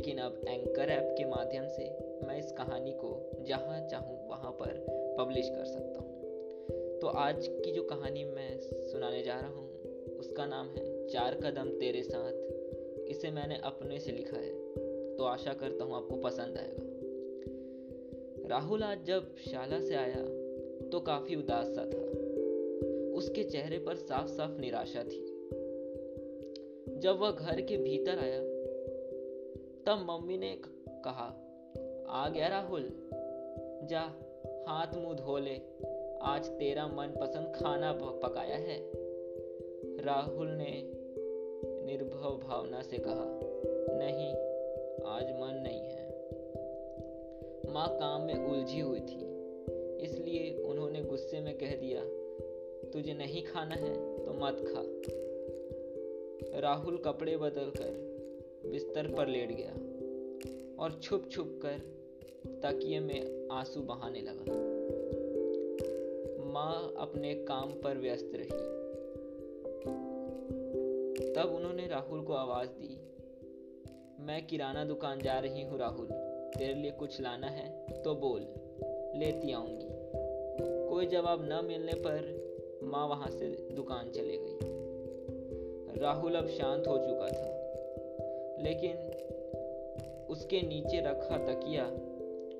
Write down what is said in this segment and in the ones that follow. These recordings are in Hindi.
लेकिन अब एंकर ऐप के माध्यम से मैं इस कहानी को जहाँ चाहूँ वहाँ पर पब्लिश कर सकता हूँ। तो आज की जो कहानी मैं सुनाने जा रहा हूँ, उसका नाम है चार कदम तेरे साथ। इसे मैंने अपने से लिखा है तो आशा करता हूँ आपको पसंद आएगा। राहुल आज जब शाला से आया तो काफ़ी उदास सा था। उसके चेहरे पर साफ़ साफ़ निराशा थी। जब वह घर के भीतर आया तब मम्मी ने कहा, आ गया राहुल, जा, हाथ मुँह धो ले। आज तेरा मनपसंद खाना पकाया है। राहुल ने निर्भव भावना से कहा, नहीं, आज मन नहीं है। माँ काम में उलझी हुई थी, इसलिए उन्होंने गुस्से में कह दिया, तुझे नहीं खाना है तो मत खा। राहुल कपड़े बदलकर बिस्तर पर लेट गया और छुप छुप कर तकिए में आँसू बहाने लगा। माँ अपने काम पर व्यस्त रही। तब उन्होंने राहुल को आवाज़ दी, मैं किराना दुकान जा रही हूँ राहुल, तेरे लिए कुछ लाना है तो बोल, लेती आऊँगी। कोई जवाब न मिलने पर माँ वहाँ से दुकान चले गई। राहुल अब शांत हो चुका था। लेकिन उसके नीचे रखा तकिया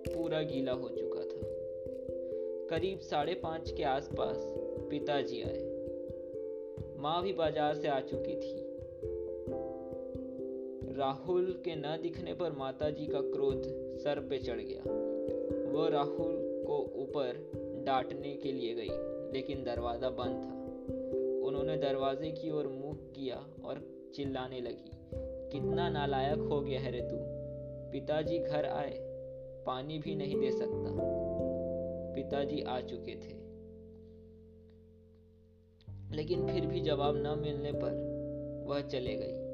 पूरा गीला हो चुका था। करीब साढ़े पाँच के आसपास पिताजी आए। माँ भी बाज़ार से आ चुकी थी। राहुल के न दिखने पर माताजी का क्रोध सर पे चढ़ गया। वह राहुल को ऊपर डांटने के लिए गई, लेकिन दरवाज़ा बंद था। उन्होंने दरवाजे की ओर मुँह किया और चिल्लाने लगी। कितना नालायक हो गया है रे तू। पिताजी घर आए, पानी भी नहीं दे सकता। पिताजी आ चुके थे। लेकिन फिर भी जवाब न मिलने पर वह चले गई।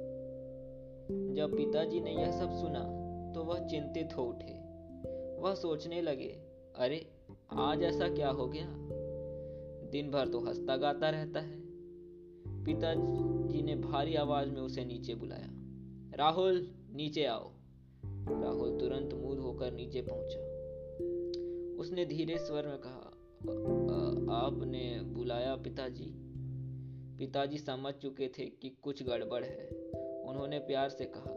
जब पिताजी ने यह सब सुना तो वह चिंतित हो उठे। वह सोचने लगे, अरे, आज ऐसा क्या हो गया? दिन भर तो हंसता गाता रहता है। पिताजी ने भारी आवाज़ में उसे नीचे बुलाया। राहुल, नीचे आओ। राहुल तुरंत मुँह होकर नीचे पहुँचा। उसने धीरे स्वर में कहा आपने बुलाया पिताजी? पिताजी समझ चुके थे कि कुछ गड़बड़ है। उन्होंने प्यार से कहा,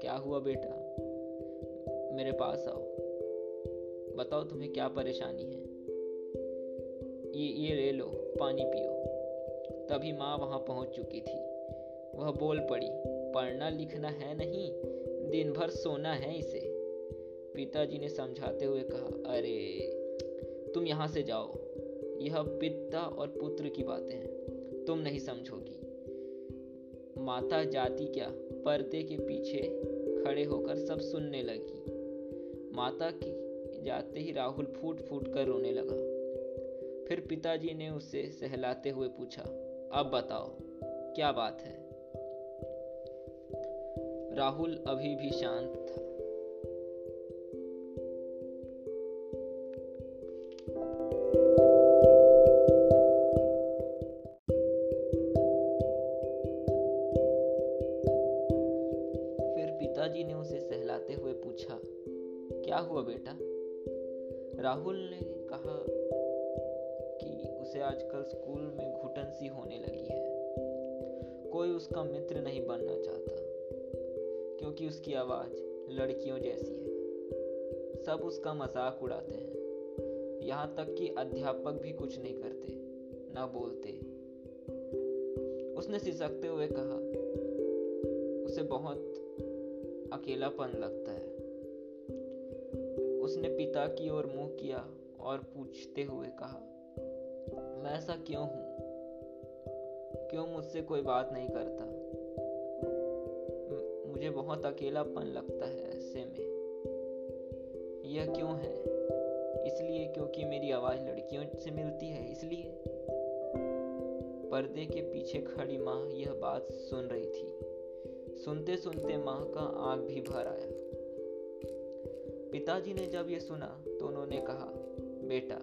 क्या हुआ बेटा? मेरे पास आओ। बताओ तुम्हें क्या परेशानी है? ये ये ले लो, पानी पियो। तभी माँ वहाँ पहुँच चुकी थी। वह बोल पड़ी पढ़ना लिखना है नहीं दिन भर सोना है इसे। पिताजी ने समझाते हुए कहा, अरे, तुम यहाँ से जाओ। यह पिता और पुत्र की बातें हैं। तुम नहीं समझोगी। माता जाति क्या? पर्दे के पीछे खड़े होकर सब सुनने लगी। माता की जाते ही राहुल फूट फूट कर रोने लगा। फिर पिताजी ने उसे सहलाते हुए पूछा, अब बताओ, क्या बात है? राहुल अभी भी शांत था। फिर पिताजी ने उसे सहलाते हुए पूछा, क्या हुआ बेटा? राहुल ने कहा कि उसे आजकल स्कूल में घुटन सी होने लगी है। कोई उसका मित्र नहीं बनना चाहता। क्योंकि उसकी आवाज़ लड़कियों जैसी है। सब उसका मज़ाक उड़ाते हैं। यहाँ तक कि अध्यापक भी कुछ नहीं करते, ना बोलते। उसने सिसकते हुए कहा, उसे बहुत अकेलापन लगता है। उसने पिता की ओर मुँह किया और पूछते हुए कहा, मैं ऐसा क्यों हूँ? क्यों मुझसे कोई बात नहीं करता? मुझे बहुत अकेलापन लगता है ऐसे में। यह क्यों है? इसलिए क्योंकि मेरी आवाज़ लड़कियों से मिलती है, इसलिए। पर्दे के पीछे खड़ी माँ यह बात सुन रही थी। सुनते सुनते माँ का आग भी भर आया। पिताजी ने जब यह सुना तो उन्होंने कहा, बेटा,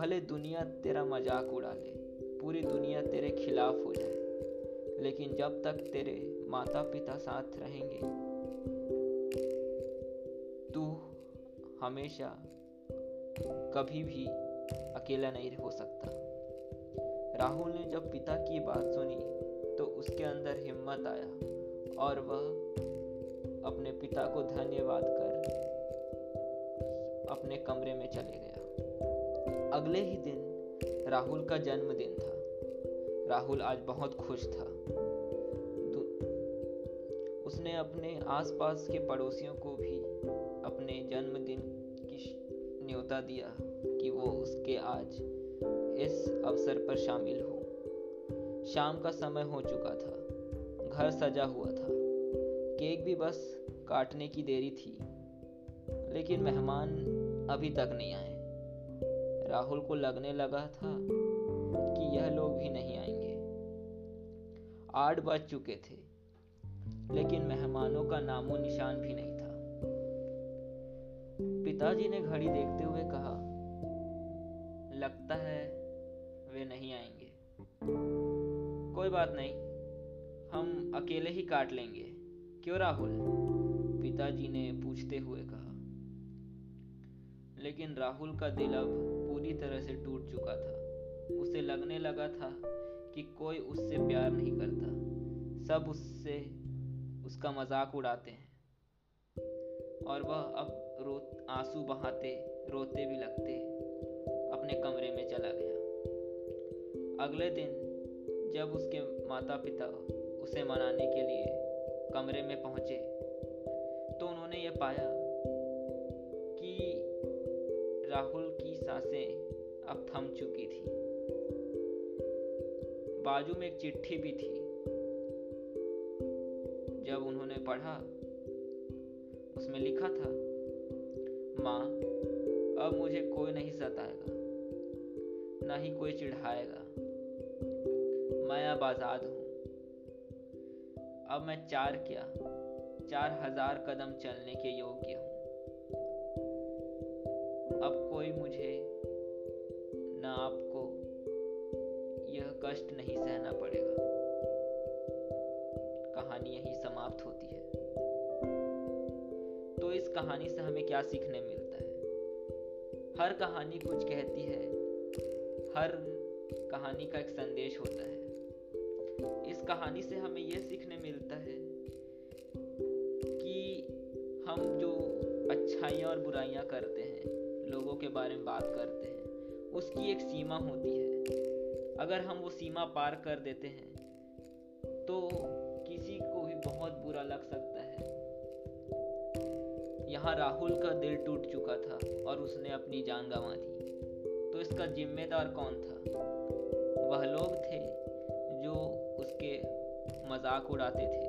भले दुनिया तेरा मज़ाक उड़ा ले, पूरी दुनिया तेरे खिलाफ हो जाए। लेकिन जब तक तेरे माता पिता साथ रहेंगे, तू हमेशा कभी भी अकेला नहीं हो सकता। राहुल ने जब पिता की बात सुनी तो उसके अंदर हिम्मत आया और वह अपने पिता को धन्यवाद कर अपने कमरे में चले गया। अगले ही दिन राहुल का जन्मदिन था। राहुल आज बहुत खुश था। तो उसने अपने आसपास के पड़ोसियों को भी अपने जन्मदिन की न्योता दिया कि वो उसके आज इस अवसर पर शामिल हो। शाम का समय हो चुका था। घर सजा हुआ था। केक भी बस काटने की देरी थी, लेकिन मेहमान अभी तक नहीं आए। राहुल को लगने लगा था आठ बज चुके थे, लेकिन मेहमानों का नामो निशान भी नहीं था। पिताजी ने घड़ी देखते हुए कहा, लगता है वे नहीं आएँगे। कोई बात नहीं, हम अकेले ही काट लेंगे। क्यों राहुल? पिताजी ने पूछते हुए कहा। लेकिन राहुल का दिल अब पूरी तरह से टूट चुका था। उसे लगने लगा था कि कोई उससे प्यार नहीं करता। सब उससे उसका मज़ाक उड़ाते हैं। और वह अब रो, आँसू बहाते, रोते भी लगते अपने कमरे में चला गया। अगले दिन जब उसके माता पिता उसे मनाने के लिए कमरे में पहुँचे तो उन्होंने ये पाया कि राहुल की साँसें अब थम चुकी थी। बाजू में एक चिट्ठी भी थी। जब उन्होंने पढ़ा, उसमें लिखा था, माँ, अब मुझे कोई नहीं सताएगा, ना ही कोई चिढ़ाएगा। मैं अब आज़ाद हूँ। अब मैं चार क्या, चार हज़ार कदम चलने के योग्य हूँ। अब कोई मुझे इस कहानी से हमें क्या सीखने मिलता है? हर कहानी कुछ कहती है, हर कहानी का एक संदेश होता है। इस कहानी से हमें यह सीखने मिलता है कि हम जो अच्छाइयाँ और बुराइयाँ करते हैं, लोगों के बारे में बात करते हैं, उसकी एक सीमा होती है। अगर हम वो सीमा पार कर देते हैं तो यहाँ राहुल का दिल टूट चुका था और उसने अपनी जान गंवा दी। तो इसका जिम्मेदार कौन था? वह लोग थे जो उसके मज़ाक उड़ाते थे।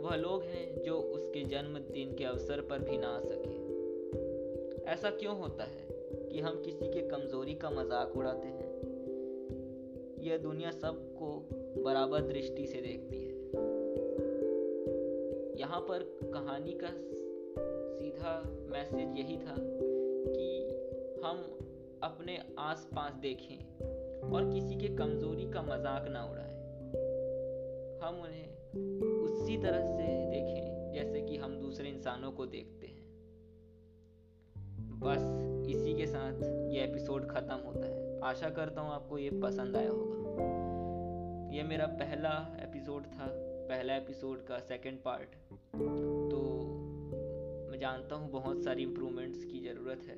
वह लोग हैं जो उसके जन्मदिन के अवसर पर भी ना आ सके। ऐसा क्यों होता है कि हम किसी के कमज़ोरी का मज़ाक उड़ाते हैं? यह दुनिया सबको बराबर दृष्टि से देखती है। यहाँ पर कहानी का सीधा मैसेज यही था कि हम अपने आसपास देखें और किसी के कमज़ोरी का मज़ाक ना उड़ाएँ। हम उन्हें उसी तरह से देखें जैसे कि हम दूसरे इंसानों को देखते हैं। बस इसी के साथ ये एपिसोड ख़त्म होता है। आशा करता हूँ आपको ये पसंद आया होगा। ये मेरा पहला एपिसोड था। पहला एपिसोड का सेकंड पार्ट तो मैं जानता हूँ बहुत सारी इम्प्रूवमेंट्स की ज़रूरत है।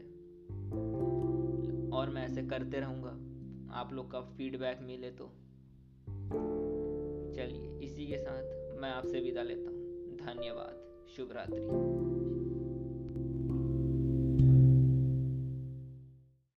और मैं ऐसे करते रहूँगा। आप लोग का फीडबैक मिले तो। चलिए, इसी के साथ मैं आपसे विदा लेता हूँ। धन्यवाद। शुभ रात्रि